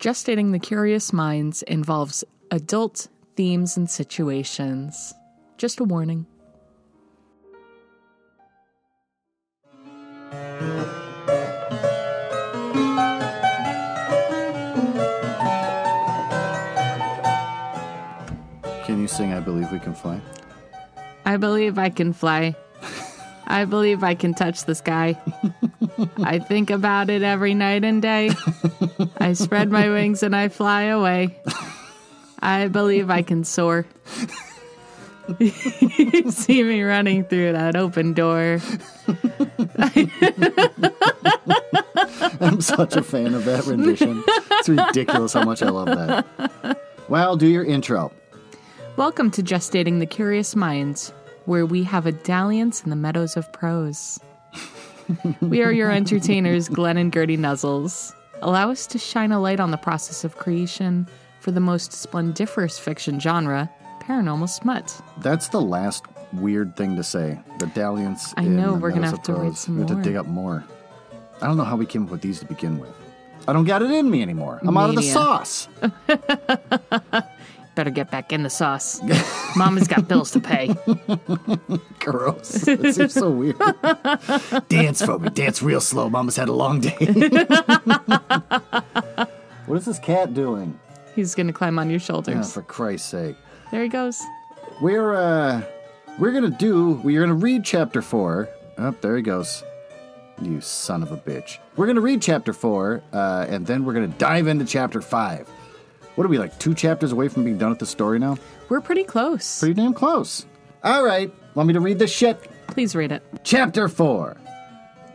Gestating the Curious Minds involves adult themes and situations. Just a warning. Can you sing I Believe We Can Fly? I believe I can fly. I believe I can touch the sky. I think about it every night and day. I spread my wings and I fly away. I believe I can soar. you see me running through that open door. I'm such a fan of that rendition. It's ridiculous how much I love that. Well, do your intro. Welcome to Gestating the Curious Minds, where we have a dalliance in the meadows of prose. We are your entertainers, Glenn and Gertie Nuzzles. Allow us to shine a light on the process of creation for the most splendiferous fiction genre, paranormal smut. That's the last weird thing to say. The dalliance. I know, we're gonna have to write some We have more. to dig up more. I don't know how we came up with these to begin with. I don't got it in me anymore. I'm out of the sauce. Better get back in the sauce. Mama's got bills to pay. Gross. It seems so weird. dance for me. Dance real slow. Mama's had a long day. what is this cat doing? He's gonna climb on your shoulders. for Christ's sake. There he goes. We're uh we're gonna do we're gonna read chapter four. Oh, there he goes. You son of a bitch. We're gonna read chapter four, uh, and then we're gonna dive into chapter five. What are we like two chapters away from being done with the story now? We're pretty close. Pretty damn close. All right, want me to read this shit? Please read it. Chapter 4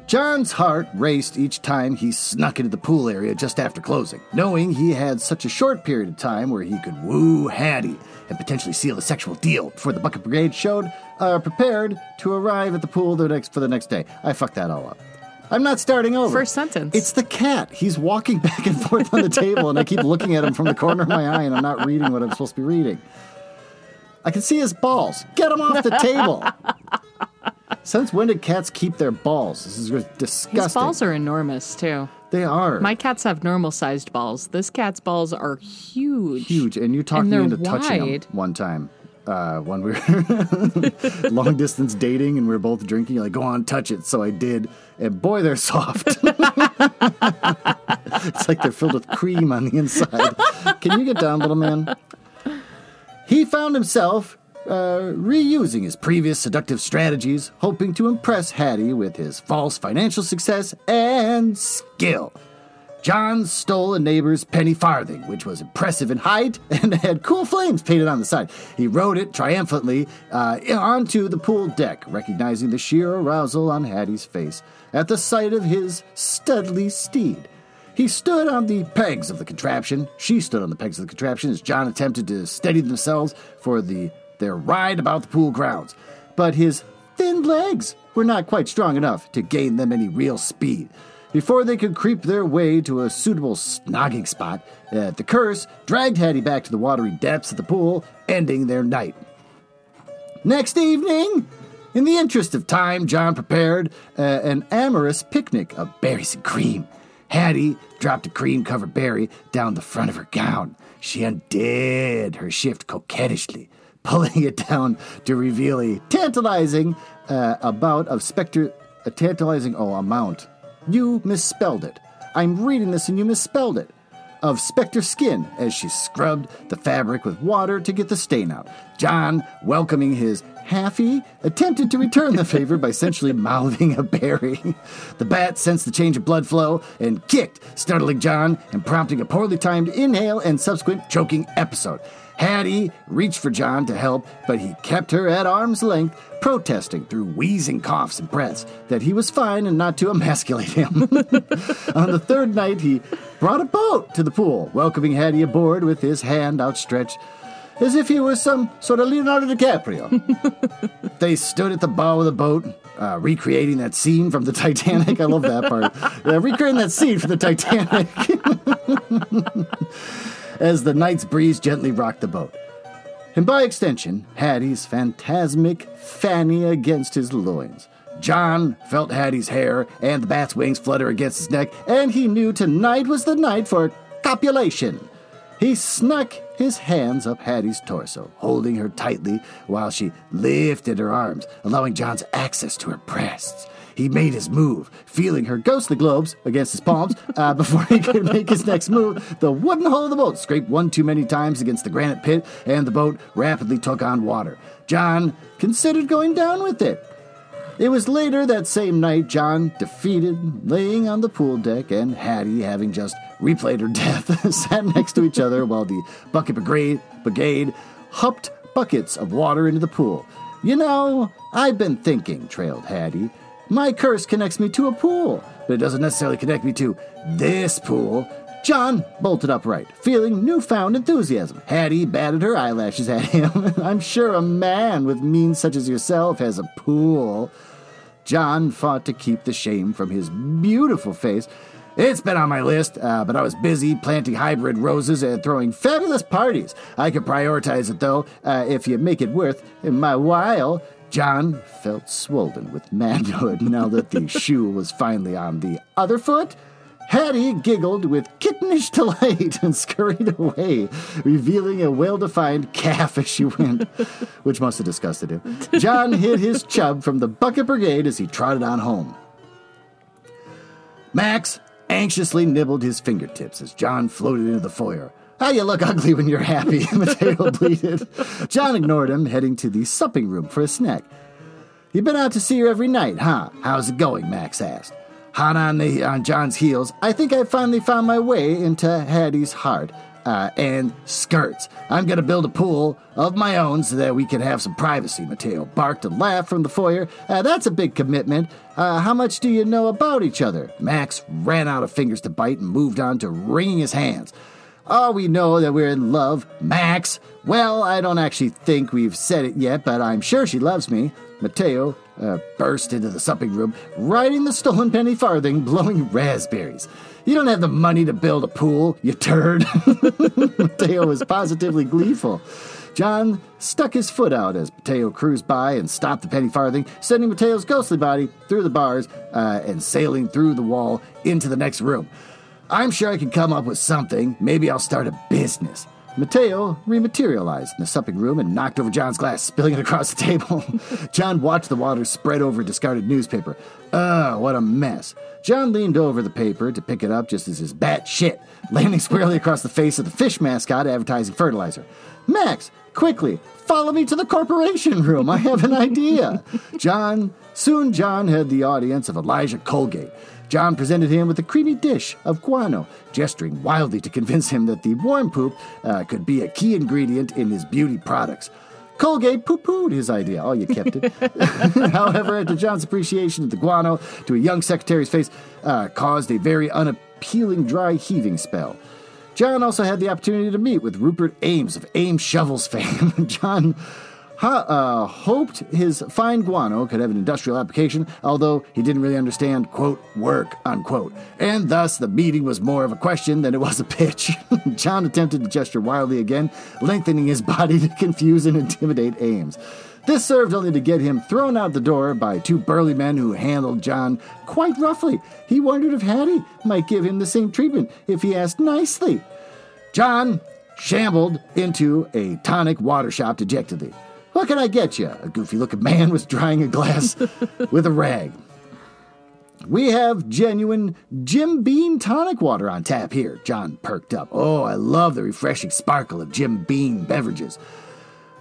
John's heart raced each time he snuck into the pool area just after closing, knowing he had such a short period of time where he could woo Hattie and potentially seal a sexual deal before the Bucket Brigade showed uh, prepared to arrive at the pool the next for the next day. I fucked that all up. I'm not starting over. First sentence. It's the cat. He's walking back and forth on the table, and I keep looking at him from the corner of my eye, and I'm not reading what I'm supposed to be reading. I can see his balls. Get him off the table. Since when did cats keep their balls? This is disgusting. His balls are enormous too. they are My cats have normal sized balls. This cat's balls are huge. huge, and you talked And me into touching them one time uh, when we were long distance dating, and we were both drinking. You're like, go on, touch it. So I did, and boy, they're soft. it's like they're filled with cream on the inside. Can you get down, little man? He found himself uh, reusing his previous seductive strategies, hoping to impress Hattie with his false financial success and skill. John stole a neighbor's penny farthing, which was impressive in height and had cool flames painted on the side. He rode it triumphantly uh, onto the pool deck, recognizing the sheer arousal on Hattie's face at the sight of his studly steed. He stood on the pegs of the contraption. She stood on the pegs of the contraption as John attempted to steady themselves for the their ride about the pool grounds. But his thin legs were not quite strong enough to gain them any real speed. Before they could creep their way to a suitable snogging spot, uh, the curse dragged Hattie back to the watery depths of the pool, ending their night. Next evening, in the interest of time, John prepared uh, an amorous picnic of berries and cream. Hattie dropped a cream covered berry down the front of her gown. She undid her shift coquettishly, pulling it down to reveal a tantalizing uh, amount of specter. A tantalizing, oh, amount. You misspelled it. I'm reading this and you misspelled it of Spectre skin as she scrubbed the fabric with water to get the stain out. John, welcoming his halfie, attempted to return the favor by essentially mouthing a berry. The bat sensed the change of blood flow and kicked, startling John and prompting a poorly timed inhale and subsequent choking episode. Hattie reached for John to help, but he kept her at arm's length, protesting through wheezing coughs and breaths that he was fine and not to emasculate him. On the third night, he brought a boat to the pool, welcoming Hattie aboard with his hand outstretched as if he was some sort of Leonardo DiCaprio. they stood at the bow of the boat, uh, recreating that scene from the Titanic. I love that part. Recreating that scene from the Titanic. As the night's breeze gently rocked the boat. And by extension, Hattie's phantasmic fanny against his loins. John felt Hattie's hair and the bat's wings flutter against his neck, and he knew tonight was the night for copulation. He snuck his hands up Hattie's torso, holding her tightly while she lifted her arms, allowing John's access to her breasts. He made his move, feeling her ghostly globes against his palms uh, before he could make his next move. The wooden hull of the boat scraped one too many times against the granite pit, and the boat rapidly took on water. John considered going down with it. It was later that same night John, defeated, laying on the pool deck, and Hattie, having just replayed her death, sat next to each other while the bucket brigade, brigade hupped buckets of water into the pool. You know, I've been thinking, trailed Hattie. My curse connects me to a pool, but it doesn't necessarily connect me to this pool. John bolted upright, feeling newfound enthusiasm. Hattie batted her eyelashes at him. I'm sure a man with means such as yourself has a pool. John fought to keep the shame from his beautiful face. It's been on my list, uh, but I was busy planting hybrid roses and throwing fabulous parties. I could prioritize it, though, uh, if you make it worth my while. John felt swollen with manhood now that the shoe was finally on the other foot. Hattie giggled with kittenish delight and scurried away, revealing a well defined calf as she went, which must have disgusted him. John hid his chub from the bucket brigade as he trotted on home. Max anxiously nibbled his fingertips as John floated into the foyer. How you look ugly when you're happy, Mateo bleated. John ignored him, heading to the supping room for a snack. You've been out to see her every night, huh? How's it going? Max asked. Hot on the on John's heels, I think I finally found my way into Hattie's heart. Uh, and skirts. I'm gonna build a pool of my own so that we can have some privacy. Mateo barked and laughed from the foyer. Uh, that's a big commitment. Uh, how much do you know about each other? Max ran out of fingers to bite and moved on to wringing his hands. Oh, we know that we're in love. Max! Well, I don't actually think we've said it yet, but I'm sure she loves me. Mateo uh, burst into the supping room, riding the stolen penny farthing, blowing raspberries. You don't have the money to build a pool, you turd. Mateo was positively gleeful. John stuck his foot out as Mateo cruised by and stopped the penny farthing, sending Mateo's ghostly body through the bars uh, and sailing through the wall into the next room. I'm sure I can come up with something. Maybe I'll start a business. Mateo rematerialized in the supping room and knocked over John's glass, spilling it across the table. John watched the water spread over a discarded newspaper. Ugh, what a mess. John leaned over the paper to pick it up just as his bat shit, landing squarely across the face of the fish mascot advertising fertilizer. Max, quickly, follow me to the corporation room. I have an idea. John, soon John had the audience of Elijah Colgate. John presented him with a creamy dish of guano, gesturing wildly to convince him that the worm poop uh, could be a key ingredient in his beauty products. Colgate poo pooed his idea. Oh, you kept it. However, to John's appreciation of the guano to a young secretary's face uh, caused a very unappealing dry heaving spell. John also had the opportunity to meet with Rupert Ames of Ames Shovels fame. John ha- uh, hoped his fine guano could have an industrial application, although he didn't really understand, quote, work, unquote. And thus, the meeting was more of a question than it was a pitch. John attempted to gesture wildly again, lengthening his body to confuse and intimidate Ames. This served only to get him thrown out the door by two burly men who handled John quite roughly. He wondered if Hattie might give him the same treatment if he asked nicely. John shambled into a tonic water shop dejectedly. What can I get you? A goofy looking man was drying a glass with a rag. We have genuine Jim Bean tonic water on tap here. John perked up. Oh, I love the refreshing sparkle of Jim Bean beverages.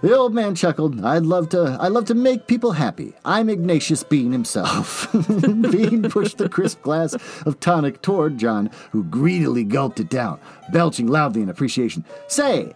The old man chuckled. I'd love to I'd love to make people happy. I'm Ignatius Bean himself. Bean pushed the crisp glass of tonic toward John, who greedily gulped it down, belching loudly in appreciation. Say,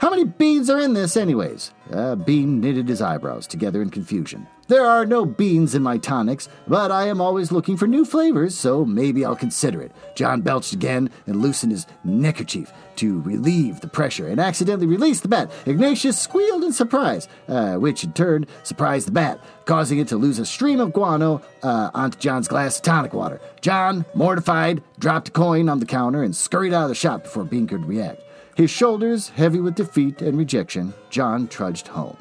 how many beans are in this, anyways? Uh, Bean knitted his eyebrows together in confusion. There are no beans in my tonics, but I am always looking for new flavors, so maybe I'll consider it. John belched again and loosened his neckerchief to relieve the pressure and accidentally released the bat. Ignatius squealed in surprise, uh, which in turn surprised the bat, causing it to lose a stream of guano uh, onto John's glass of tonic water. John, mortified, dropped a coin on the counter and scurried out of the shop before Bean could react. His shoulders heavy with defeat and rejection, John trudged home.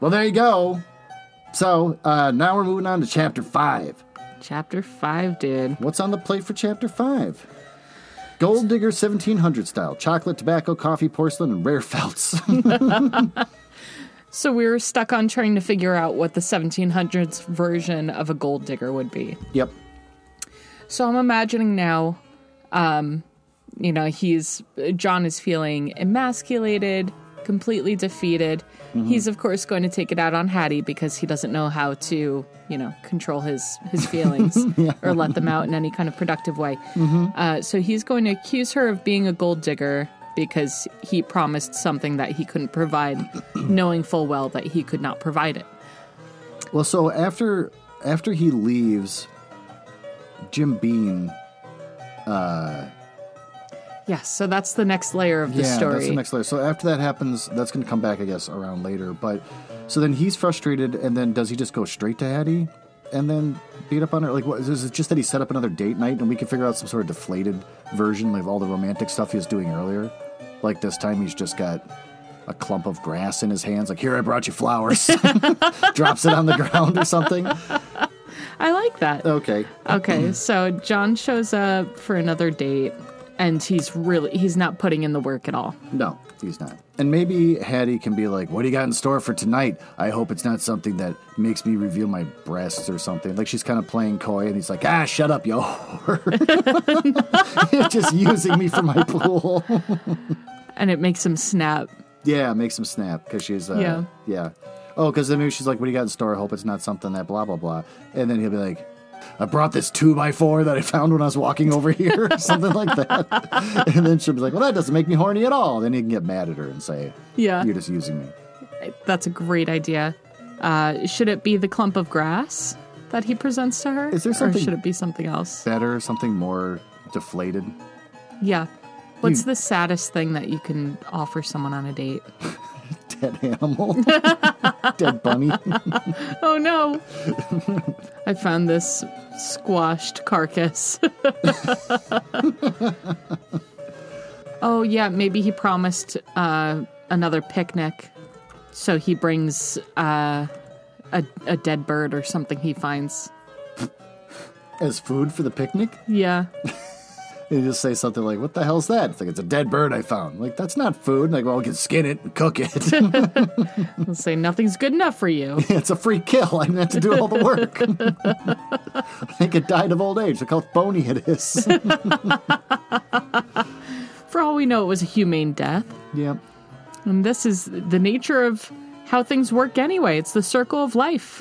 Well, there you go. So, uh, now we're moving on to chapter 5. Chapter 5, dude. What's on the plate for chapter 5? Gold Digger 1700 style. Chocolate, tobacco, coffee, porcelain, and rare felts. So we were stuck on trying to figure out what the 1700s version of a gold digger would be. yep. So I'm imagining now, um, you know, he's John is feeling emasculated, completely defeated. Mm-hmm. He's of course going to take it out on Hattie because he doesn't know how to, you know, control his his feelings or let them out in any kind of productive way. Mm-hmm. Uh, so he's going to accuse her of being a gold digger because he promised something that he couldn't provide, knowing full well that he could not provide it. Well, so after after he leaves, Jim Bean. Uh, Yes, so that's the next layer of the yeah, story. that's the next layer. So after that happens, that's going to come back, I guess, around later. But so then he's frustrated, and then does he just go straight to Hattie and then beat up on her? Like, what is it? Just that he set up another date night, and we can figure out some sort of deflated version of all the romantic stuff he was doing earlier. Like this time, he's just got a clump of grass in his hands. Like, here, I brought you flowers. Drops it on the ground or something. I like that. Okay. Okay, so John shows up for another date and he's really he's not putting in the work at all. No, he's not. And maybe Hattie can be like, "What do you got in store for tonight? I hope it's not something that makes me reveal my breasts or something." Like she's kind of playing coy, and he's like, "Ah, shut up, yo! You're just using me for my pool." And it makes him snap. yeah, makes him snap because she's, uh, Yeah. yeah. Oh, because then maybe she's like, "What do you got in store? I hope it's not something that blah blah blah." And then he'll be like. I brought this two by four that I found when I was walking over here, or something like that. And then she'll be like, "Well, that doesn't make me horny at all." Then he can get mad at her and say, Yeah. "You're just using me." That's a great idea. Uh, should it be the clump of grass that he presents to her? Is there something- Or should it be something else? Better, something more deflated. Yeah. What's You- the saddest thing that you can offer someone on a date? dead animal, dead bunny. Oh no! I found this squashed carcass. oh yeah, maybe he promised uh, another picnic, so he brings uh, a a dead bird or something he finds. As food for the picnic, Yeah, and you just say something like, "What the hell's that?" It's like it's a dead bird I found. Like that's not food. Like, well, we can skin it and cook it. I'll say nothing's good enough for you. it's a free kill. I didn't have to do all the work. I think it died of old age. Look how bony it is. For all we know, it was a humane death. yep. And this is the nature of how things work anyway. It's the circle of life.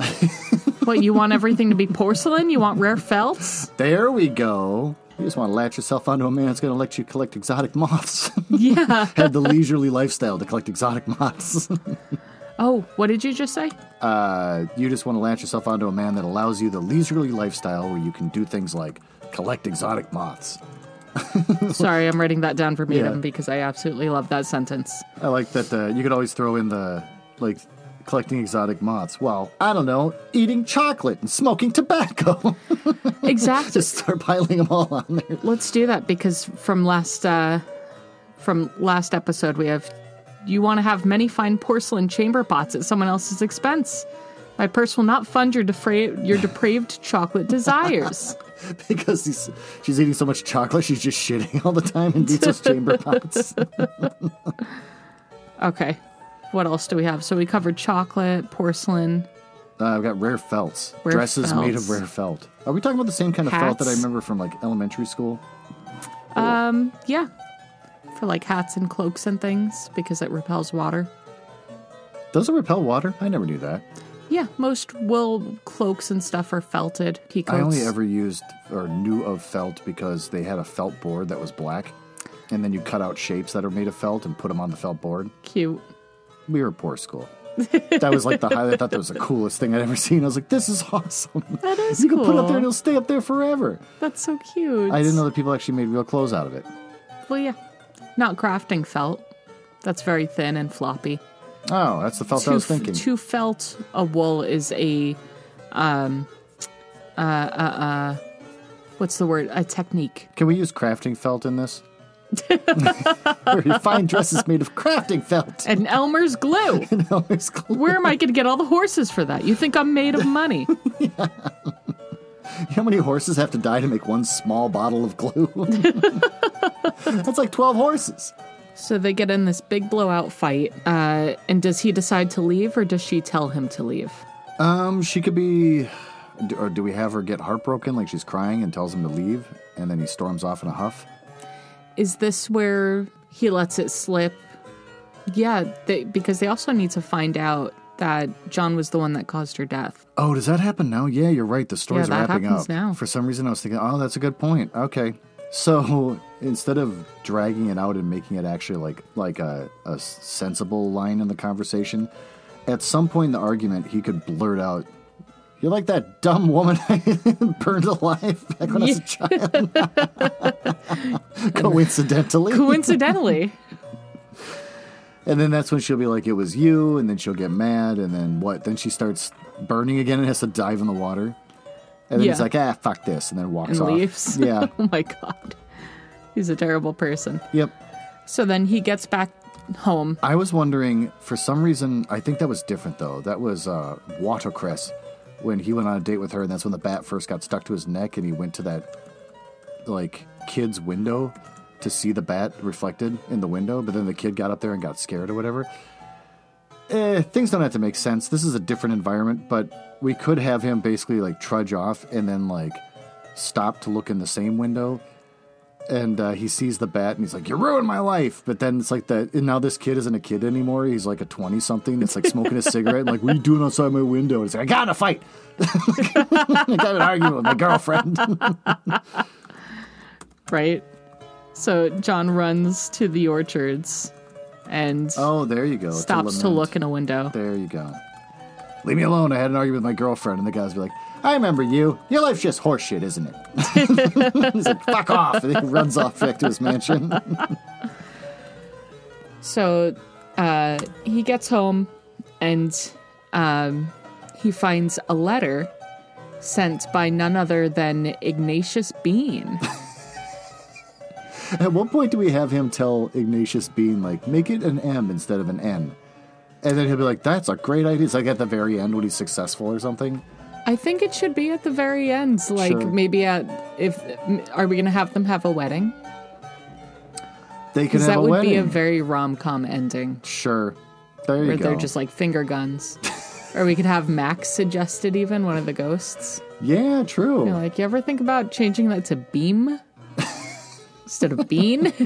what, you want everything to be porcelain? You want rare felts? There we go. You just want to latch yourself onto a man that's going to let you collect exotic moths. Yeah. Have the leisurely lifestyle to collect exotic moths. Oh, what did you just say? uh, you just want to latch yourself onto a man that allows you the leisurely lifestyle where you can do things like collect exotic moths. Sorry, I'm writing that down verbatim Yeah. because I absolutely love that sentence. I like that uh, you could always throw in the like collecting exotic moths. Well, I don't know, eating chocolate and smoking tobacco. Exactly. just start piling them all on there. Let's do that because from last uh, from last episode we have you want to have many fine porcelain chamber pots at someone else's expense. My purse will not fund your defra- your depraved chocolate desires. because he's, she's eating so much chocolate, she's just shitting all the time in Diesel's chamber pots. Okay. What else do we have? So we covered chocolate, porcelain. Uh, I've got rare felts. Rare Dresses made of rare felt. Are we talking about the same kind of felt that I remember from like elementary school? Um, yeah. For like hats and cloaks and things because it repels water. Does it repel water? I never knew that. Yeah, most wool cloaks and stuff are felted. Key I only ever used or knew of felt because they had a felt board that was black, and then you cut out shapes that are made of felt and put them on the felt board. cute. We were a poor school. that was like the highlight. I thought that was the coolest thing I'd ever seen. I was like, "This is awesome! That is you cool. can put it up there and it'll stay up there forever." That's so cute. I didn't know that people actually made real clothes out of it. Well, yeah. Not crafting felt. That's very thin and floppy. Oh, that's the felt I was thinking. to felt a wool is a um uh uh uh what's the word a technique Can we use crafting felt in this? Where you find dresses made of crafting felt. and elmer's glue No, it's cool. where am i going to get all the horses for that you think i'm made of money know how many horses have to die to make one small bottle of glue? That's like 12 horses. So they get in this big blowout fight. Uh, and does he decide to leave or does she tell him to leave? Um, she could be. Or do we have her get heartbroken like she's crying and tells him to leave and then he storms off in a huff? Is this where he lets it slip? Yeah, they, because they also need to find out that John was the one that caused her death. Oh, does that happen now? Yeah, you're right. The story's Yeah, that wrapping happens up. now. For some reason, I was thinking, oh, that's a good point. Okay, so instead of dragging it out and making it actually like like a, a sensible line in the conversation, at some point in the argument, he could blurt out, "You're like that dumb woman I burned alive back when I was a child." Coincidentally, Coincidentally. And then that's when she'll be like, "It was you," and then she'll get mad, and then what? Then she starts burning again and has to dive in the water. And then he's like, "Ah, fuck this," and then walks and off. leaves. Yeah. oh my god. He's a terrible person. Yep. So then he gets back home. I was wondering, for some reason, I think that was different though. That was uh, Watercress when he went on a date with her, and that's when the bat first got stuck to his neck, and he went to that like kid's window to see the bat reflected in the window, but then the kid got up there and got scared or whatever. Eh, things don't have to make sense. This is a different environment, but we could have him basically like trudge off and then like stop to look in the same window and uh, he sees the bat and he's like, "You ruined my life." But then it's like that. And now this kid isn't a kid anymore. He's like a twenty something It's like smoking a cigarette. And like, what are you doing outside my window? And he's like, "I got in a fight. I got an argument with my girlfriend." right? So John runs to the orchards and oh, there you go. stops to look in a window. There you go. Leave me alone. I had an argument with my girlfriend, and the guys be like, "I remember you. Your life's just horseshit, isn't it?" he's like, "Fuck off!" And he runs off back to his mansion. So uh, he gets home and um, he finds a letter sent by none other than Ignatius Bean. At what point do we have him tell Ignatius Bean, like, make it an M instead of an N? And then he'll be like, that's a great idea. It's like at the very end when he's successful or something. I think it should be at the very end, like Sure. maybe at if are we going to have them have a wedding? They have that would wedding. be a very rom com ending, Sure. There you where go. they're just like finger guns. or we could have Max suggested even one of the ghosts. yeah, true. You're like, you ever think about changing that to Beam instead of Bean?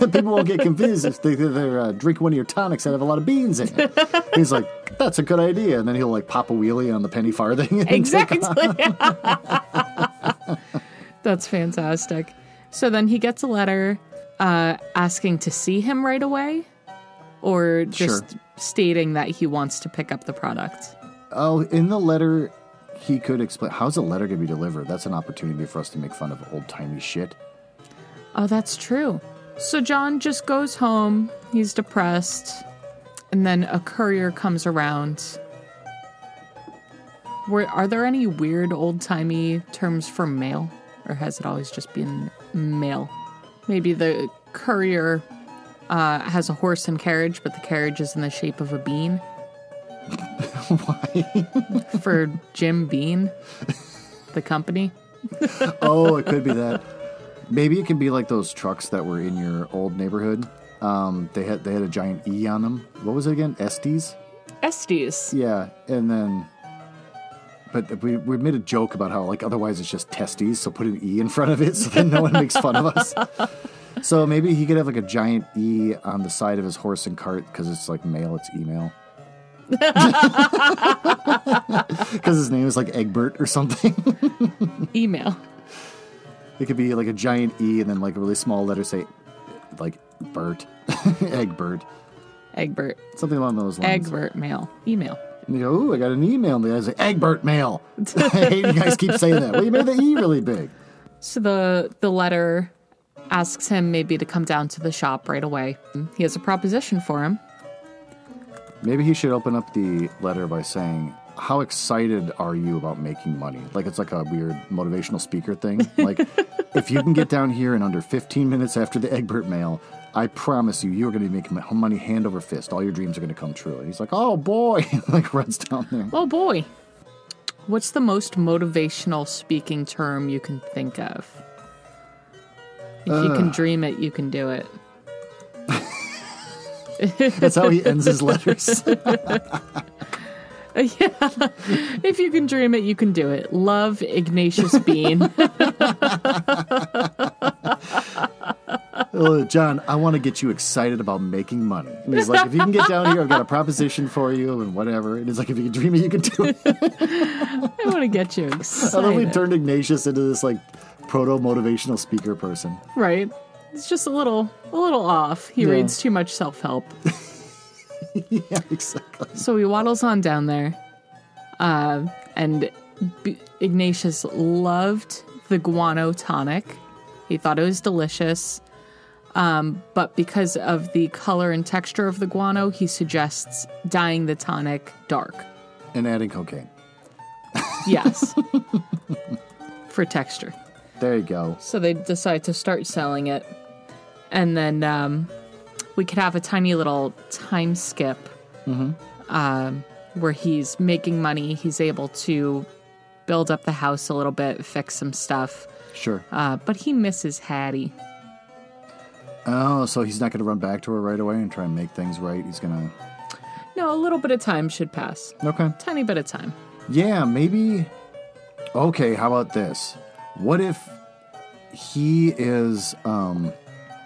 But people won't get confused if they, they're uh, drinking one of your tonics that have a lot of beans in it. He's like, that's a good idea. And then he'll like pop a wheelie on the penny farthing. exactly. That's fantastic. So then he gets a letter uh, asking to see him right away, or just Sure. stating that he wants to pick up the product. Oh, in the letter, he could explain how's a letter going to be delivered. That's an opportunity for us to make fun of old timey shit. Oh, that's true. So John just goes home. He's depressed. And then a courier comes around. Were, are there any weird old timey terms for mail? Or has it always just been mail? Maybe the courier uh, has a horse and carriage, but the carriage is in the shape of a bean. Why? For Jim Bean, the company. oh, it could be that. Maybe it can be like those trucks that were in your old neighborhood. Um, they had they had a giant E on them. What was it again? Estes. Estes. Yeah, and then, but we we made a joke about how like otherwise it's just testes, so put an E in front of it, so then no one makes fun of us. So maybe he could have like a giant E on the side of his horse and cart because it's like mail, it's email. Because his name is like Egbert or something. Email. It could be like a giant E and then like a really small letter say like Bert, Egbert, Egbert. something along those lines. Egbert mail. Email. And you go, ooh, I got an email. And the guy's like, Egbert mail. I hate you guys keep saying that. Well, you made the E really big. So the the letter asks him maybe to come down to the shop right away. He has a proposition for him. Maybe he should open up the letter by saying, How excited are you about making money? Like it's like a weird motivational speaker thing. Like, if you can get down here in under 15 minutes after the Egbert mail, I promise you, you're going to be making money hand over fist. All your dreams are going to come true. And he's like, Oh boy. like runs down there. Oh boy. What's the most motivational speaking term you can think of? If you can dream it, you can do it. That's how he ends his letters. yeah. If you can dream it, you can do it. Love Ignatius Bean. oh, John, I want to get you excited about making money. And he's like, if you can get down here, I've got a proposition for you and whatever. And he's like, if you can dream it, you can do it. I want to get you excited. I love we turned Ignatius into this like proto motivational speaker person. right. It's just a little a little off. He Yeah. reads too much self-help. yeah, exactly. So he waddles on down there. Uh, and B- Ignatius loved the guano tonic. He thought it was delicious. Um, but because of the color and texture of the guano, he suggests dyeing the tonic dark. And adding cocaine. Yes. For texture. There you go. So they decide to start selling it. And then um, we could have a tiny little time skip um, where he's making money. He's able to build up the house a little bit, fix some stuff. Sure. Uh, but he misses Hattie. Oh, so he's not going to run back to her right away and try and make things right. He's going to. No, a little bit of time should pass. Okay. Tiny bit of time. Yeah, maybe. Okay, how about this? What if he is um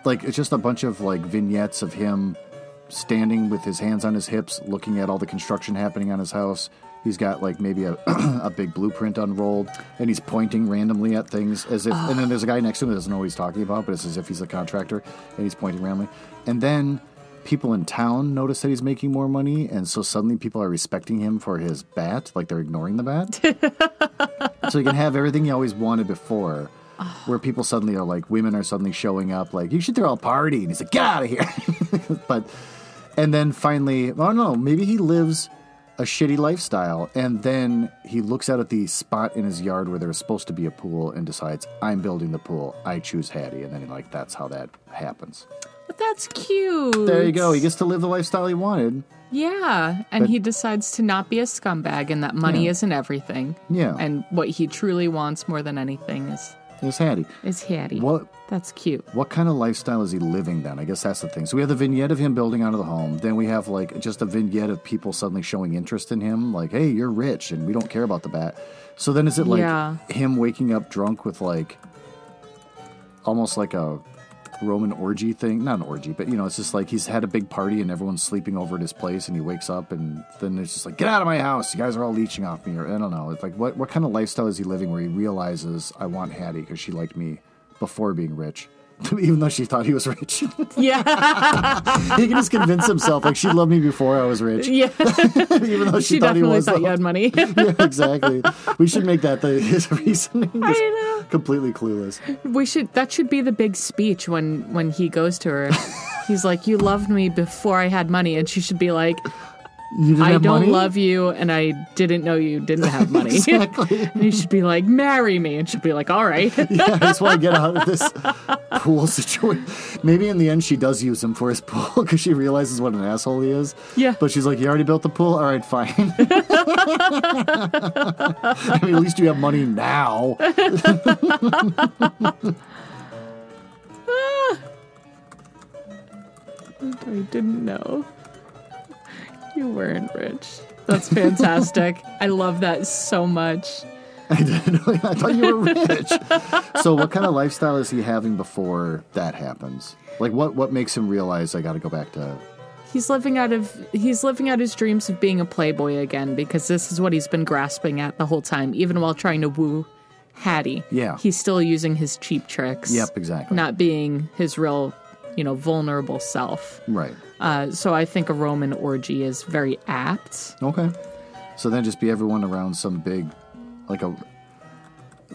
like it's just a bunch of like vignettes of him standing with his hands on his hips looking at all the construction happening on his house. He's got like maybe a a big blueprint unrolled and he's pointing randomly at things as if and then there's a guy next to him that doesn't know what he's talking about, but it's as if he's a contractor and he's pointing randomly. And then people in town notice that he's making more money, and so suddenly people are respecting him for his bat, like they're ignoring the bat. so you can have everything you always wanted before, where people suddenly are like, women are suddenly showing up, like, you should throw a party. And he's like, get out of here. but, and then finally, oh no, maybe he lives a shitty lifestyle, and then he looks out at the spot in his yard where there's supposed to be a pool and decides, I'm building the pool. I choose Hattie. And then, like, that's how that happens. But that's cute. There you go. He gets to live the lifestyle he wanted. Yeah, and But- he decides to not be a scumbag and that money Yeah. isn't everything. Yeah. And what he truly wants more than anything is It's Hattie. is Hattie. What That's cute. what kind of lifestyle is he living then? I guess that's the thing. So we have the vignette of him building out of the home. Then we have like just a vignette of people suddenly showing interest in him, like, "Hey, you're rich, and we don't care about the bat." So then is it like Yeah. him waking up drunk with like almost like a Roman orgy thing? Not an orgy, but you know, it's just like he's had a big party and everyone's sleeping over at his place, and he wakes up and then it's just like, "Get out of my house! You guys are all leeching off me." Or I don't know. It's like what what kind of lifestyle is he living where he realizes I want Hattie because she liked me before being rich. Even though she thought he was rich, Yeah. he can just convince himself like she loved me before I was rich. yeah. Even though she, she thought he was. thought you had money. yeah, exactly. We should make that the, his reasoning. I know. Completely clueless. We should that should be the big speech when when he goes to her. He's like, "You loved me before I had money," and she should be like, "I don't money? love you, and I didn't know you didn't have money." Exactly. and he should be like, "Marry me," and she'd be like, "All right." yeah, I just want to get out of this pool situation. Maybe in the end she does use him for his pool because she realizes what an asshole he is. Yeah. But she's like, you already built the pool? All right, fine. I mean, at least you have money now. I didn't know. You weren't rich. That's fantastic. I love that so much. I didn't know. I thought you were rich. so, what kind of lifestyle is he having before that happens? Like, what what makes him realize I got to go back to? He's living out of he's living out his dreams of being a playboy again because this is what he's been grasping at the whole time, even while trying to woo Hattie. Yeah. He's still using his cheap tricks. Yep, exactly. Not being his real, you know, vulnerable self. Right. Uh, so I think a Roman orgy is very apt. Okay. So then just be everyone around some big, like a,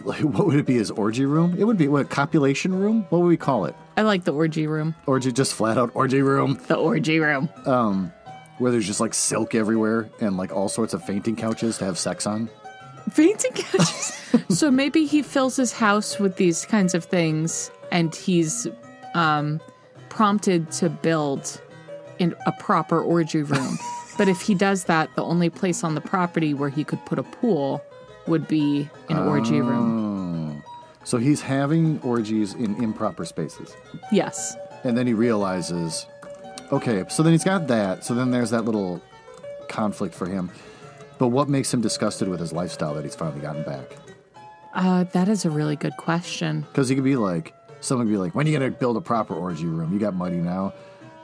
like what would it be? His orgy room? It would be what copulation room? What would we call it? I like the orgy room. Orgy, just flat out orgy room, The orgy room. Um, where there's just like silk everywhere and like all sorts of fainting couches to have sex on. Fainting couches. so maybe he fills his house with these kinds of things and he's um, prompted to build in a proper orgy room. but if he does that, the only place on the property where he could put a pool would be an orgy room. So he's having orgies in improper spaces. Yes. And then he realizes, okay, so then he's got that. So then there's that little conflict for him. But what makes him disgusted with his lifestyle that he's finally gotten back? Uh, that is a really good question. Because he could be like, someone could be like, when are you going to build a proper orgy room? You got money now.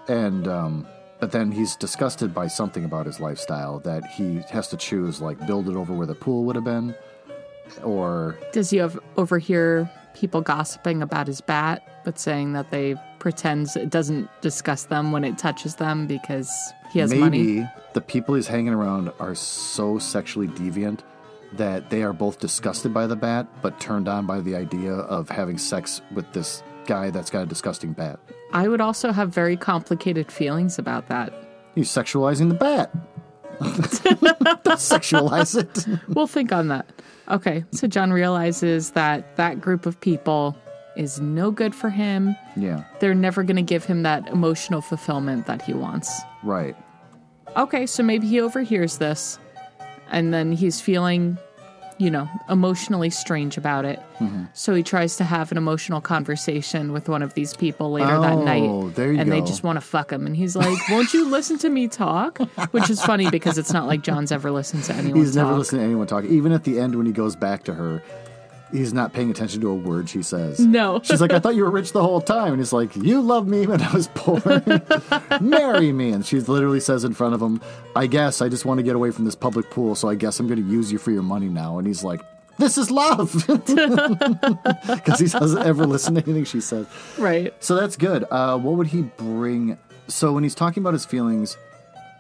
And, um, but then he's disgusted by something about his lifestyle that he has to choose, like, build it over where the pool would have been, or Does he have overhear people gossiping about his bat, but saying that they pretends it doesn't disgust them when it touches them because he has maybe money? the people he's hanging around are so sexually deviant that they are both disgusted by the bat, but turned on by the idea of having sex with this guy that's got a disgusting bat. I would also have very complicated feelings about that. He's sexualizing the bat. Don't sexualize it. We'll think on that. Okay, so John realizes that that group of people is no good for him. Yeah, They're never going to give him that emotional fulfillment that he wants. right. Okay, so maybe he overhears this and then he's feeling, you know, emotionally strange about it. Mm-hmm. So he tries to have an emotional conversation with one of these people later that Oh, night. there you and they just want to fuck him. And he's like, Won't you listen to me talk? Which is funny because it's not like John's ever listened to anyone He's never listened to anyone talk. Even at the end when he goes back to her, he's not paying attention to a word she says. No. She's like, I thought you were rich the whole time. And he's like, You loved me when I was poor. Marry me. And she literally says in front of him, I guess I just want to get away from this public pool, so I guess I'm going to use you for your money now. And he's like, This is love. Because he doesn't ever listen to anything she says. right. So that's good. Uh, what would he bring? So when he's talking about his feelings,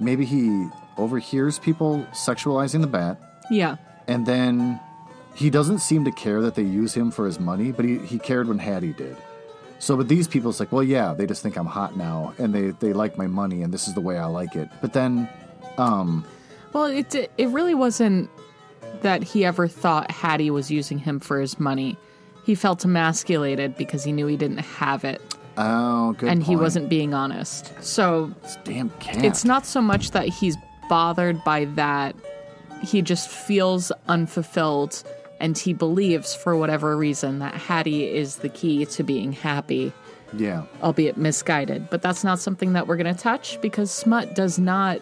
maybe he overhears people sexualizing the bat, Yeah. and then he doesn't seem to care that they use him for his money, but he, he cared when Hattie did. So with these people, it's like, well, yeah, they just think I'm hot now, and they, they like my money, and this is the way I like it. But then, um, Well, it it really wasn't that he ever thought Hattie was using him for his money. He felt emasculated because he knew he didn't have it oh, good and he wasn't being honest. So This damn cat. it's not so much that he's bothered by that. He just feels unfulfilled and he believes for whatever reason that Hattie is the key to being happy, yeah. albeit misguided. But that's not something that we're going to touch because Smut does not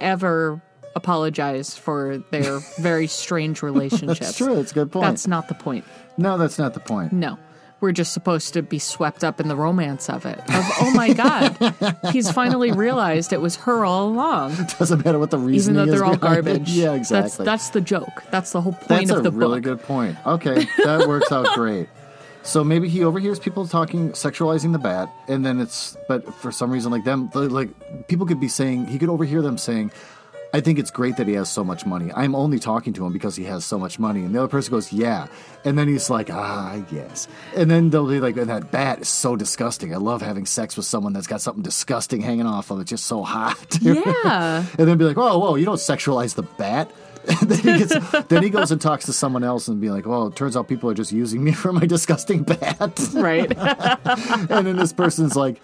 ever apologize for their very strange relationship. That's true. That's a good point. That's not the point. no, that's not the point. No. We're just supposed to be swept up in the romance of it. Of, oh my God, he's finally realized it was her all along. It doesn't matter what the reason, Even though is. they're all behind it. garbage. Yeah, That's, exactly. that's the joke. That's the whole point That's of the really book. That's a really good point. Okay, that works out great. So maybe he overhears people talking, sexualizing the bat, and then it's. But for some reason, like them, like people could be saying, he could overhear them saying, "I think it's great that he has so much money. I'm only talking to him because he has so much money." And the other person goes, "Yeah," and then he's like, "Ah, yes." And then they'll be like, "And that bat is so disgusting. I love having sex with someone that's got something disgusting hanging off of it, just so hot." Yeah. and then be like, "Whoa, whoa, you don't sexualize the bat." Then he gets, then he goes and talks to someone else and be like, "Well, it turns out people are just using me for my disgusting bat." right. and then this person's like,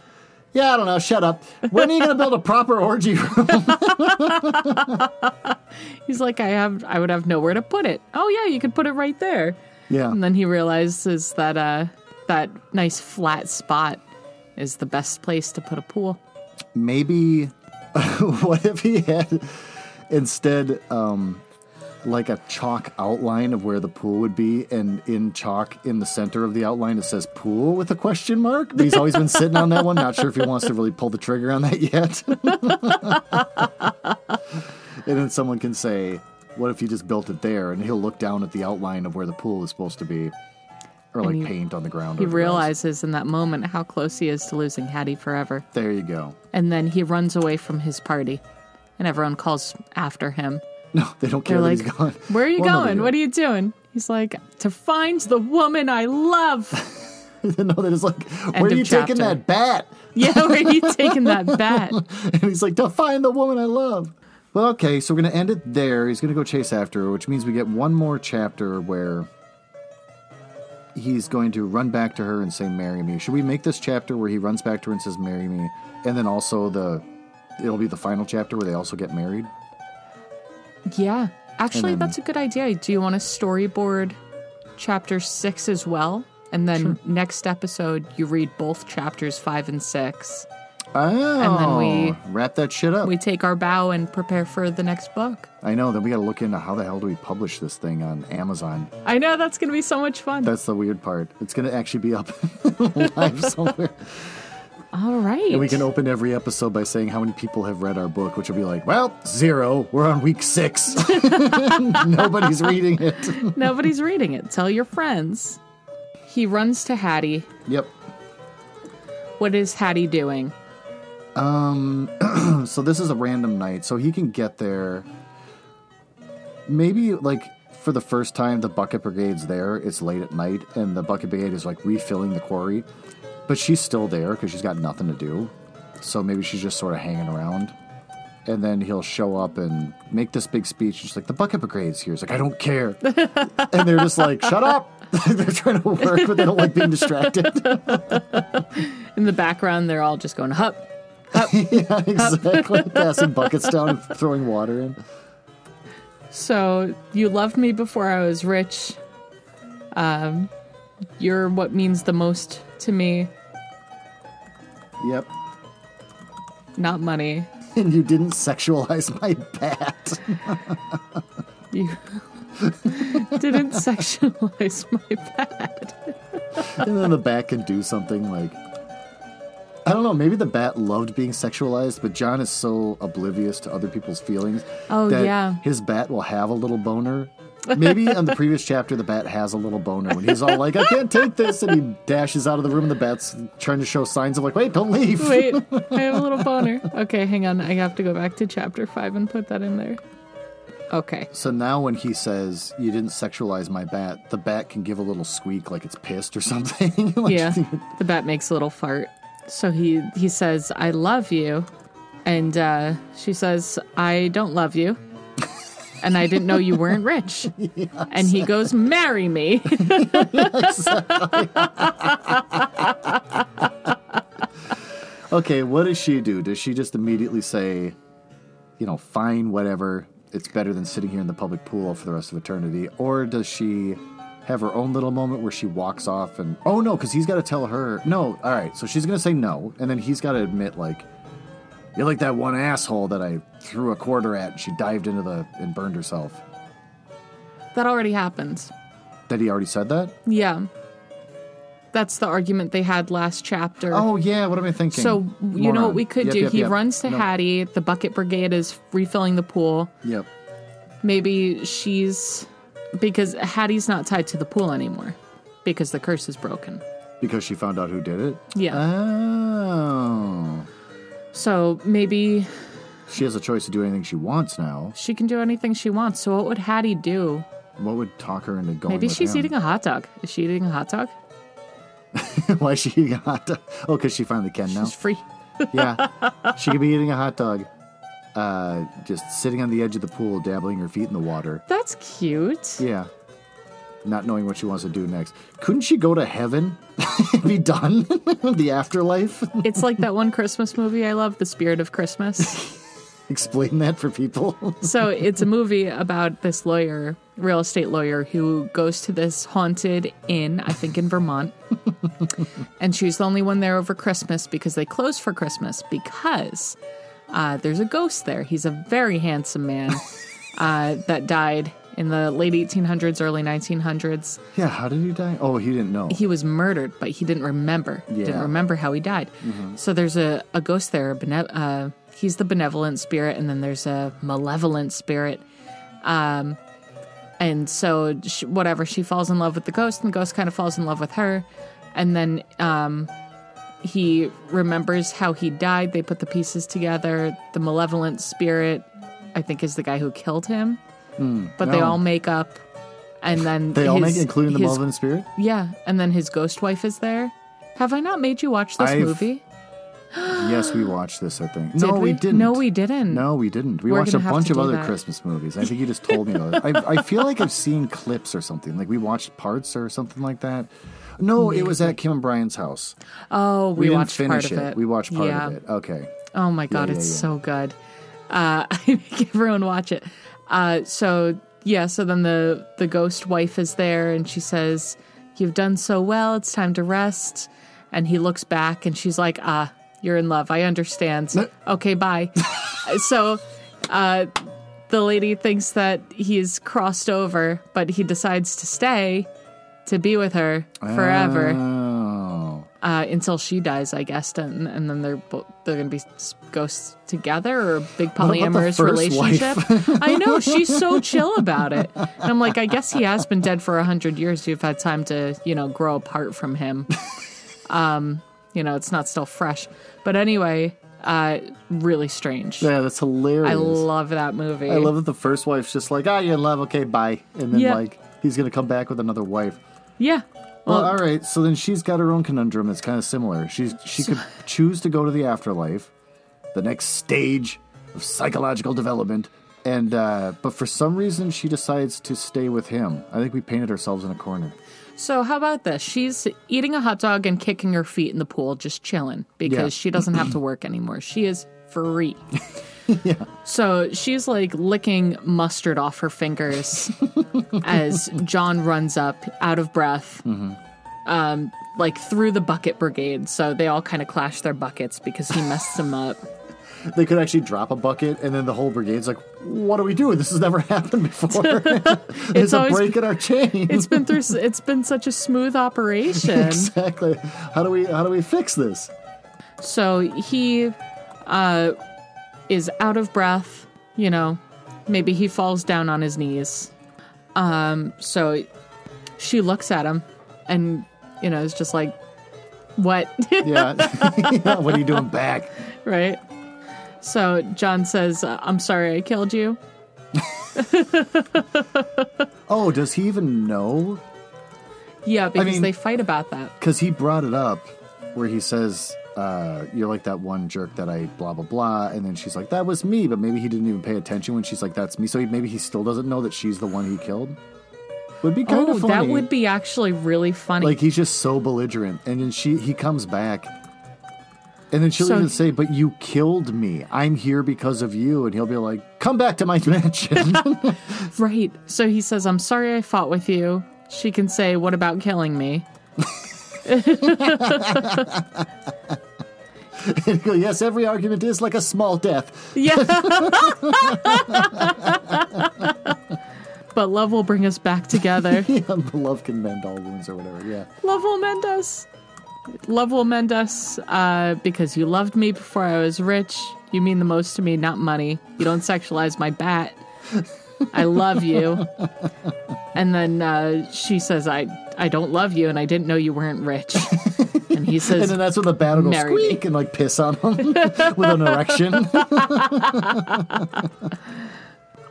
"Yeah, I don't know. Shut up. When are you going to build a proper orgy room?" He's like, I have, I would have nowhere to put it. Oh yeah, you could put it right there. yeah, And then he realizes that uh, that nice flat spot is the best place to put a pool. maybe. what if he had instead, um, like a chalk outline of where the pool would be, and in chalk in the center of the outline it says "pool" with a question mark. But he's always been sitting on that one. Not sure if he wants to really pull the trigger on that yet. and then someone can say, "What if he just built it there?" And he'll look down at the outline of where the pool is supposed to be, or like he- paint on the ground. He realizes in that moment how close he is to losing Hattie forever. There you go. And then he runs away from his party, and everyone calls after him. No, they don't care They're like, he's gone. Where are you Well, going? do. What are you doing? He's like, To find the woman I love. no, they're just like, End where are of you taking that bat? yeah, where are you taking that bat? And he's like, to find the woman I love. Well, okay, so we're going to end it there. He's going to go chase after her, which means we get one more chapter where he's going to run back to her and say, Marry me. Should we make this chapter where he runs back to her and says, Marry me? And then also the. It'll be the final chapter where they also get married. Yeah, Actually, then- that's a good idea. Do you want to storyboard chapter six as well? And then next episode, you read both chapters five and six. Oh, and then we- oh, wrap that shit up. We take our bow and prepare for the next book. I know. Then we got to look into how the hell do we publish this thing on Amazon. I know that's going to be so much fun. That's the weird part. It's going to actually be up live somewhere. All right. And we can open every episode by saying how many people have read our book, which will be like, well, zero. We're on week six. Nobody's reading it. Nobody's reading it. Tell your friends. He runs to Hattie. Yep. What is Hattie doing? Um, so this is a random night, so he can get there. Maybe like for the first time, the bucket brigade's there. It's late at night, and the bucket brigade is like refilling the quarry, but she's still there because she's got nothing to do. So maybe she's just sort of hanging around. And then he'll show up and make this big speech. Just like the bucket brigade's here. He's like, I don't care, and they're just like, shut up. they're trying to work, but they don't like being distracted. In the background, they're all just going, hup. yeah, exactly. Passing buckets down and throwing water in. So, you loved me before I was rich. Um, you're what means the most to me, Yep. not money. And you didn't sexualize my bat. You didn't sexualize my bat. and then the bat can do something like. I don't know, maybe the bat loved being sexualized, but John is so oblivious to other people's feelings Oh, that yeah. his bat will have a little boner. Maybe on the previous chapter, the bat has a little boner when he's all like, I can't take this. And he dashes out of the room, and the bat's trying to show signs of, like, wait, don't leave. Wait, I have a little boner. Okay, hang on. I have to go back to chapter five and put that in there. Okay. So now when he says, You didn't sexualize my bat, the bat can give a little squeak like it's pissed or something. Like, Yeah. The bat makes a little fart. So he he says, "I love you," and uh, she says, "I don't love you." And I didn't know you weren't rich. And he goes, Marry me. Okay, what does she do? Does she just immediately say, you know, fine, whatever, it's better than sitting here in the public pool for the rest of eternity? Or does she have her own little moment where she walks off and, oh no, because he's got to tell her, no, all right, so she's going to say no, and then he's got to admit, like, you're like that one asshole that I threw a quarter at and she dived into the and burned herself. that already happens. That he already said that? Yeah. That's the argument they had last chapter. Oh, yeah, what am I thinking? so, you know what we could Yep, do? yep, he yep. runs to No, Hattie. The bucket brigade is refilling the pool. Yep. Maybe she's. Because Hattie's not tied to the pool anymore. Because the curse is broken. Because she found out who did it? Yeah. Oh. So maybe She has a choice to do anything she wants now. she can do anything she wants. So what would Hattie do? What would talk her into going? Maybe with she's him? eating a hot dog. Is she eating a hot dog? Why is she eating a hot dog? Oh, because she finally can now. She's free. yeah, she could be eating a hot dog, uh, just sitting on the edge of the pool, dabbling her feet in the water. That's cute. Yeah, not knowing what she wants to do next. Couldn't she go to heaven be done? the afterlife. It's like that one Christmas movie I love, The Spirit of Christmas. Explain that for people. so it's a movie about this lawyer, real estate lawyer, who goes to this haunted inn, I think in Vermont. and she's the only one there over Christmas because they close for Christmas because uh, there's a ghost there. He's a very handsome man uh, that died in the late 1800s, early 1900s. yeah, how did he die? Oh, he didn't know. he was murdered, but he didn't remember. Yeah. Didn't remember how he died. So there's a, a ghost there. A bene- uh, he's the benevolent spirit, and then there's a malevolent spirit. Um, and so she, whatever, she falls in love with the ghost, and the ghost kind of falls in love with her. And then um, he remembers how he died. They put the pieces together. The malevolent spirit, I think, is the guy who killed him. But they all make up. And then they all his- make, including the his malevolent spirit. yeah, and then his ghost wife is there. Have I not made you watch this I've- movie? yes, we watched this. I think. Did no, we? didn't. No, we didn't. No, we didn't. We We're watched a bunch of other that. Christmas movies. I think you just told me about it. I, I feel like I've seen clips or something. Like we watched parts or something like that. No, it was at Kim and Brian's house. Oh, we, We, watched finish part of it. We watched part yeah. of it. Okay. Oh my god, yeah, it's yeah. so good. Uh, I make everyone watch it. Uh, so yeah, so then the the ghost wife is there and she says, "You've done so well. It's time to rest." And he looks back and she's like, "Ah, you're in love. I understand. okay, bye." so uh the lady thinks that he's crossed over, but he decides to stay to be with her forever Oh. Uh, until she dies, I guess, and, and then they're they're gonna be ghosts together or a big polyamorous relationship. I know she's so chill about it, and I'm like, I guess he has been dead for a hundred years. You've had time to you know grow apart from him. Um, you know, it's not still fresh, but anyway, uh, really strange. Yeah, that's hilarious. I love that movie. I love that the first wife's just like, ah, you're in love, okay, bye. And then, Yeah. like, he's going to come back with another wife. Yeah. Well, all right. So then she's got her own conundrum It's kind of similar. She's She could choose to go to the afterlife, the next stage of psychological development. And, uh, but for some reason, she decides to stay with him. I think we painted ourselves in a corner. So how about this? She's eating a hot dog and kicking her feet in the pool, just chilling because Yeah. she doesn't have to work anymore. She is free. yeah. So she's like licking mustard off her fingers as John runs up, out of breath, um, like through the bucket brigade. So they all kind of clash their buckets because he messed them up. They could actually drop a bucket, and then the whole brigade's like, what are we doing? This has never happened before. it's, a always- break in our chain. It's been through. It's been such a smooth operation. exactly. How do we how do we fix this? So he uh, is out of breath, you know, maybe he falls down on his knees. Um, so she looks at him and, you know, is just like, what? Yeah. What are you doing back? right? So John says, uh, I'm sorry I killed you. Oh, does he even know? Yeah, because mean- they fight about that. Because he brought it up where he says, uh, You're like that one jerk that I blah, blah, blah. And then she's like, That was me. But maybe he didn't even pay attention when she's like, That's me. So he, maybe he still doesn't know that she's the one he killed. Would be kind Oh, of funny. that would be actually really funny. Like he's just so belligerent. And then she he comes back. And then she'll So- even say, But you killed me. I'm here because of you. And he'll be like, Come back to my mansion. right. So he says, I'm sorry I fought with you. She can say, What about killing me? and he'll go, yes, every argument is like a small death. Yeah. but love will bring us back together. Yeah, love can mend all wounds or whatever. Yeah. love will mend us. Love will mend us uh, because you loved me before I was rich. You mean the most to me, not money. You don't sexualize my bat. I love you. And then uh, she says, I, I don't love you, and I didn't know you weren't rich. And he says, And then that's when the bat will go Marry me. squeak and like piss on him with an erection.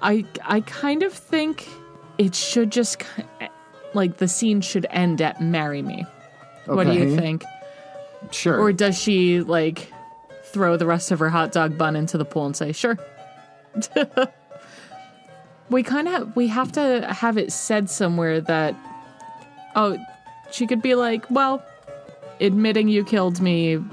I I kind of think it should just like the scene should end at marry me. What do you think? Sure. Or does she like throw the rest of her hot dog bun into the pool and say, "Sure." We kind of we have to have it said somewhere that oh, she could be like, "Well, admitting you killed me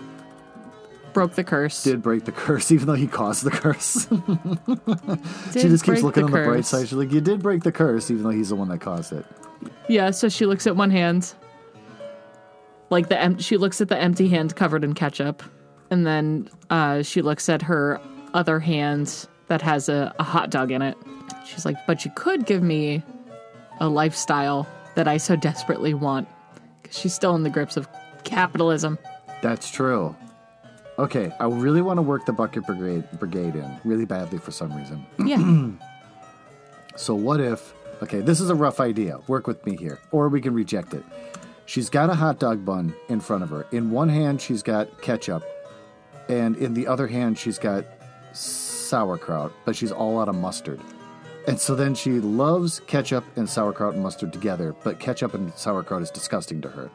broke the curse." did break the curse, even though he caused the curse. she just keeps looking the on the bright side. She's like, "You did break the curse, even though he's the one that caused it." Yeah, so she looks at one hand. Like the em- she looks at the empty hand covered in ketchup. And then uh, she looks at her other hand that has a, a hot dog in it. She's like, But you could give me a lifestyle that I so desperately want. Because she's still in the grips of capitalism. That's true. Okay, I really want to work the bucket brigade brigade in really badly for some reason. Yeah. So what if? Okay, this is a rough idea. Work with me here, or we can reject it. She's got a hot dog bun in front of her. In one hand, she's got ketchup, and in the other hand, she's got sauerkraut, but she's all out of mustard. And so then she loves ketchup and sauerkraut and mustard together, but ketchup and sauerkraut is disgusting to her.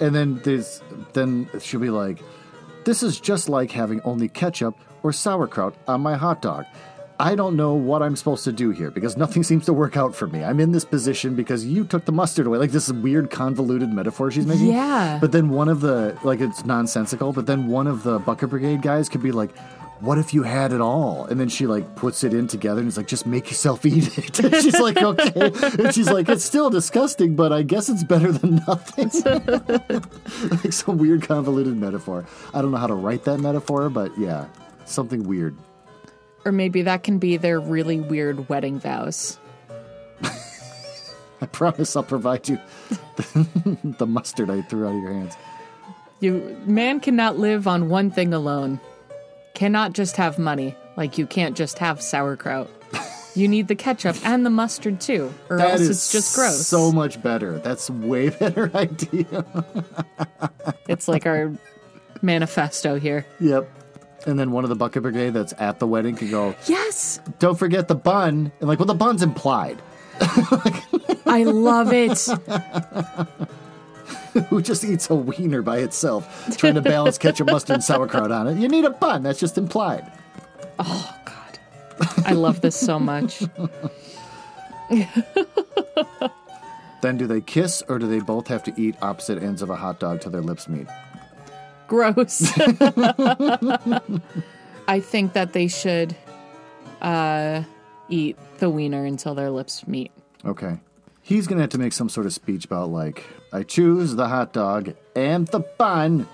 And then there's then she'll be like, "This is just like having only ketchup or sauerkraut on my hot dog." I don't know what I'm supposed to do here because nothing seems to work out for me. I'm in this position because you took the mustard away. Like this weird convoluted metaphor she's making. Yeah. But then one of the like it's nonsensical, but then one of the Bucket Brigade guys could be like, what if you had it all? And then she like puts it in together and he's like, just make yourself eat it. And she's like, okay. And she's like, it's still disgusting, but I guess it's better than nothing. like some weird convoluted metaphor. I don't know how to write that metaphor, but yeah, something weird. Or maybe that can be their really weird wedding vows. I promise I'll provide you the, the mustard I threw out of your hands. You man cannot live on one thing alone. Cannot just have money, like you can't just have sauerkraut. You need the ketchup and the mustard too, or That else it's just gross. so much better. That's way better idea. It's like our manifesto here. yep. And then one of the bucket brigade that's at the wedding can go, Yes, don't forget the bun. And like, well, the bun's implied. I love it. Who just eats a wiener by itself, trying to balance ketchup, mustard, and sauerkraut on it? You need a bun. That's just implied. Oh God, I love this so much. Then do they kiss or do they both have to eat opposite ends of a hot dog till their lips meet? Gross. I think that they should uh, eat the wiener until their lips meet. Okay. He's going to have to make some sort of speech about, like, I choose the hot dog and the bun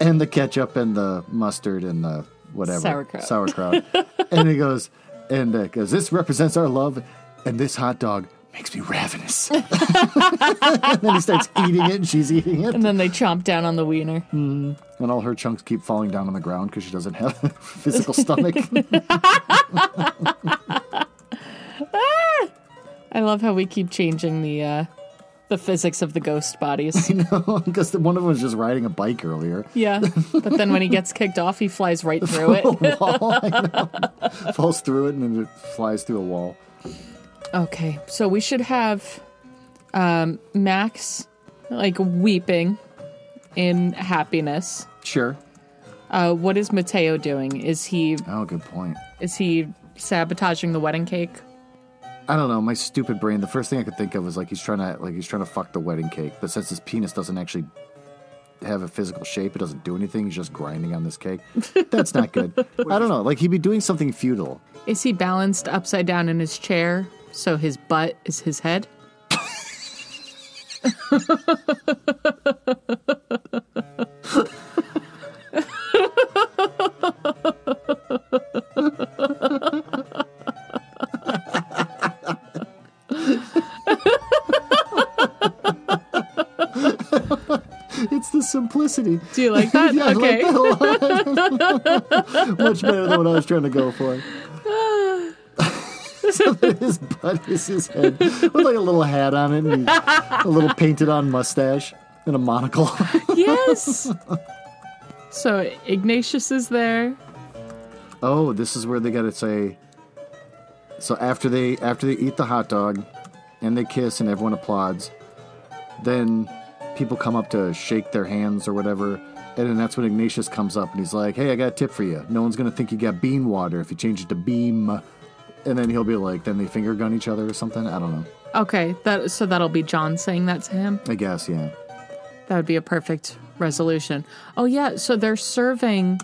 and the ketchup and the mustard and the whatever. Sauerkraut. Sauerkraut. and he goes, and uh, goes, this represents our love and this hot dog makes me ravenous. and then he starts eating it and she's eating it. And then they chomp down on the wiener. And all her chunks keep falling down on the ground because she doesn't have a physical stomach. I love how we keep changing the uh, the physics of the ghost bodies. I know, because one of them was just riding a bike earlier. yeah, but then when he gets kicked off, he flies right through it. wall, I know. Falls through it and then it flies through a wall. Okay, so we should have um, Max like weeping in happiness. Sure. Uh, what is Mateo doing? Is he Oh, good point. is he sabotaging the wedding cake? I don't know. My stupid brain. The first thing I could think of was like he's trying to like he's trying to fuck the wedding cake, but since his penis doesn't actually have a physical shape, it doesn't do anything. He's just grinding on this cake. That's not good. I don't know. Like he'd be doing something futile. Is he balanced upside down in his chair so his butt is his head? simplicity. Do you like that? Yeah, okay. that. Much better than what I was trying to go for. so his butt is his head with like a little hat on it and a little painted on mustache and a monocle. yes. So Ignatius is there. oh, this is where they gotta say. So after they after they eat the hot dog, and they kiss and everyone applauds, then people come up to shake their hands or whatever. And then that's when Ignatius comes up and he's like, "Hey, I got a tip for you. No one's gonna think you got bean water if you change it to beam." And then he'll be like, "Then they finger gun each other or something." I don't know. Okay, that so that'll be John saying that to him. I guess, yeah. That would be a perfect resolution. Oh yeah, so they're serving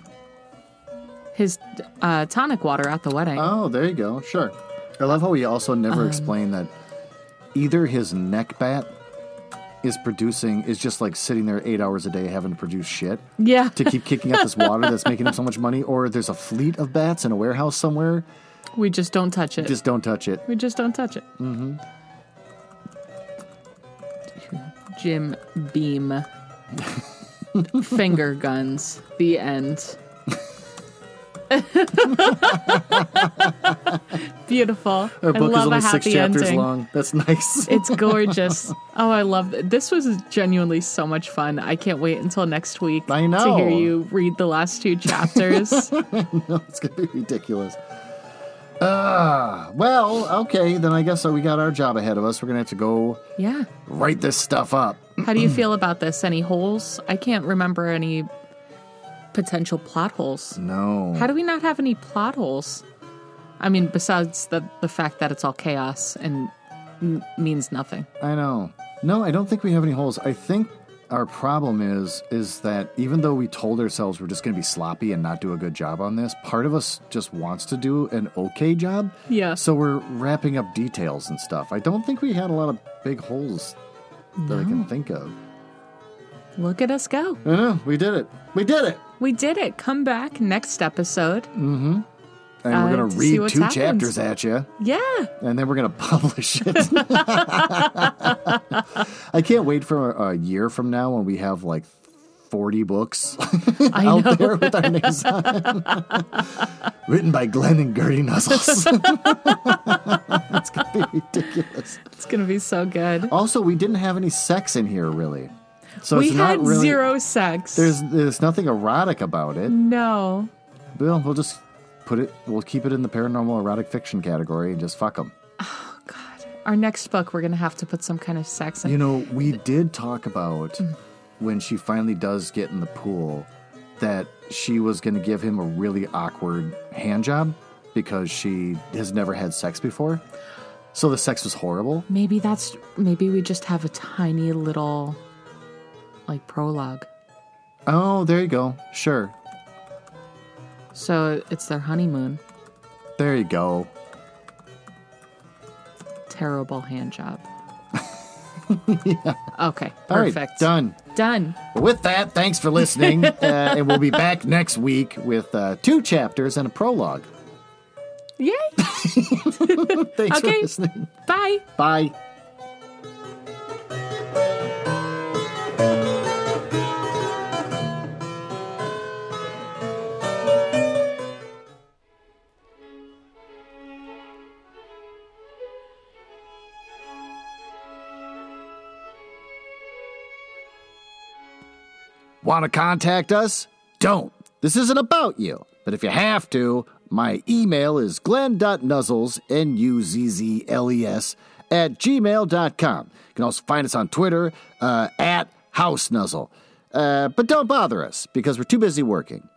his uh, tonic water at the wedding. Oh, there you go. Sure. I love how he also never explained that either his neck bat is producing is just like sitting there eight hours a day having to produce shit yeah, to keep kicking out this water that's making him so much money, or there's a fleet of bats in a warehouse somewhere. we just don't touch it. Just don't touch it. we just don't touch it. Mm-hmm. Jim Beam. Finger guns. The end. Beautiful. Our book is only six chapters ending. long. That's nice. It's gorgeous. oh, I love it. This was genuinely so much fun. I can't wait until next week I to hear you read the last two chapters. No, it's gonna be ridiculous. Ah, well, okay, then I guess uh, we got our job ahead of us. We're gonna have to go yeah. write this stuff up. How do you feel about this? Any holes? I can't remember any potential plot holes. No. How do we not have any plot holes? I mean, besides the the fact that it's all chaos and m- means nothing. I know. No, I don't think we have any holes. I think our problem is is that even though we told ourselves we're just going to be sloppy and not do a good job on this, part of us just wants to do an okay job. Yeah. So we're wrapping up details and stuff. I don't think we had a lot of big holes that I can think of. Look at us go. I know we did it. We did it. We did it. Come back next episode. And Uh, we're going to to read two happened. chapters at you. Yeah. and then we're gonna publish it. I can't wait for a, a year from now when we have like forty books I out know. there with our names on. Written by Glenn and Gertie Nuzzles. it's gonna be ridiculous. It's going to be so good. Also, we didn't have any sex in here really, so we it's not had really. zero sex. There's there's nothing erotic about it. no. We'll we'll just put it. We'll keep it in the paranormal erotic fiction category and just fuck them. Oh God. Our next book, we're going to have to put some kind of sex in. You know, we did talk about Mm. when she finally does get in the pool that she was going to give him a really awkward hand job because she has never had sex before. So the sex was horrible. Maybe that's maybe we just have a tiny little like prologue. Oh, there you go. Sure. So it's their honeymoon. There you go. Terrible hand job. Okay, All right, perfect. done. Done. With that, thanks for listening. uh, and we'll be back next week with uh, two chapters and a prologue. Yay! Thanks for listening. Bye. Bye. Want to contact us? Don't. This isn't about you. But if you have to, my email is glenn.nuzzles, N U Z Z L E S, at gmail.com. You can also find us on Twitter uh, at House Nuzzle. Uh, but don't bother us because we're too busy working.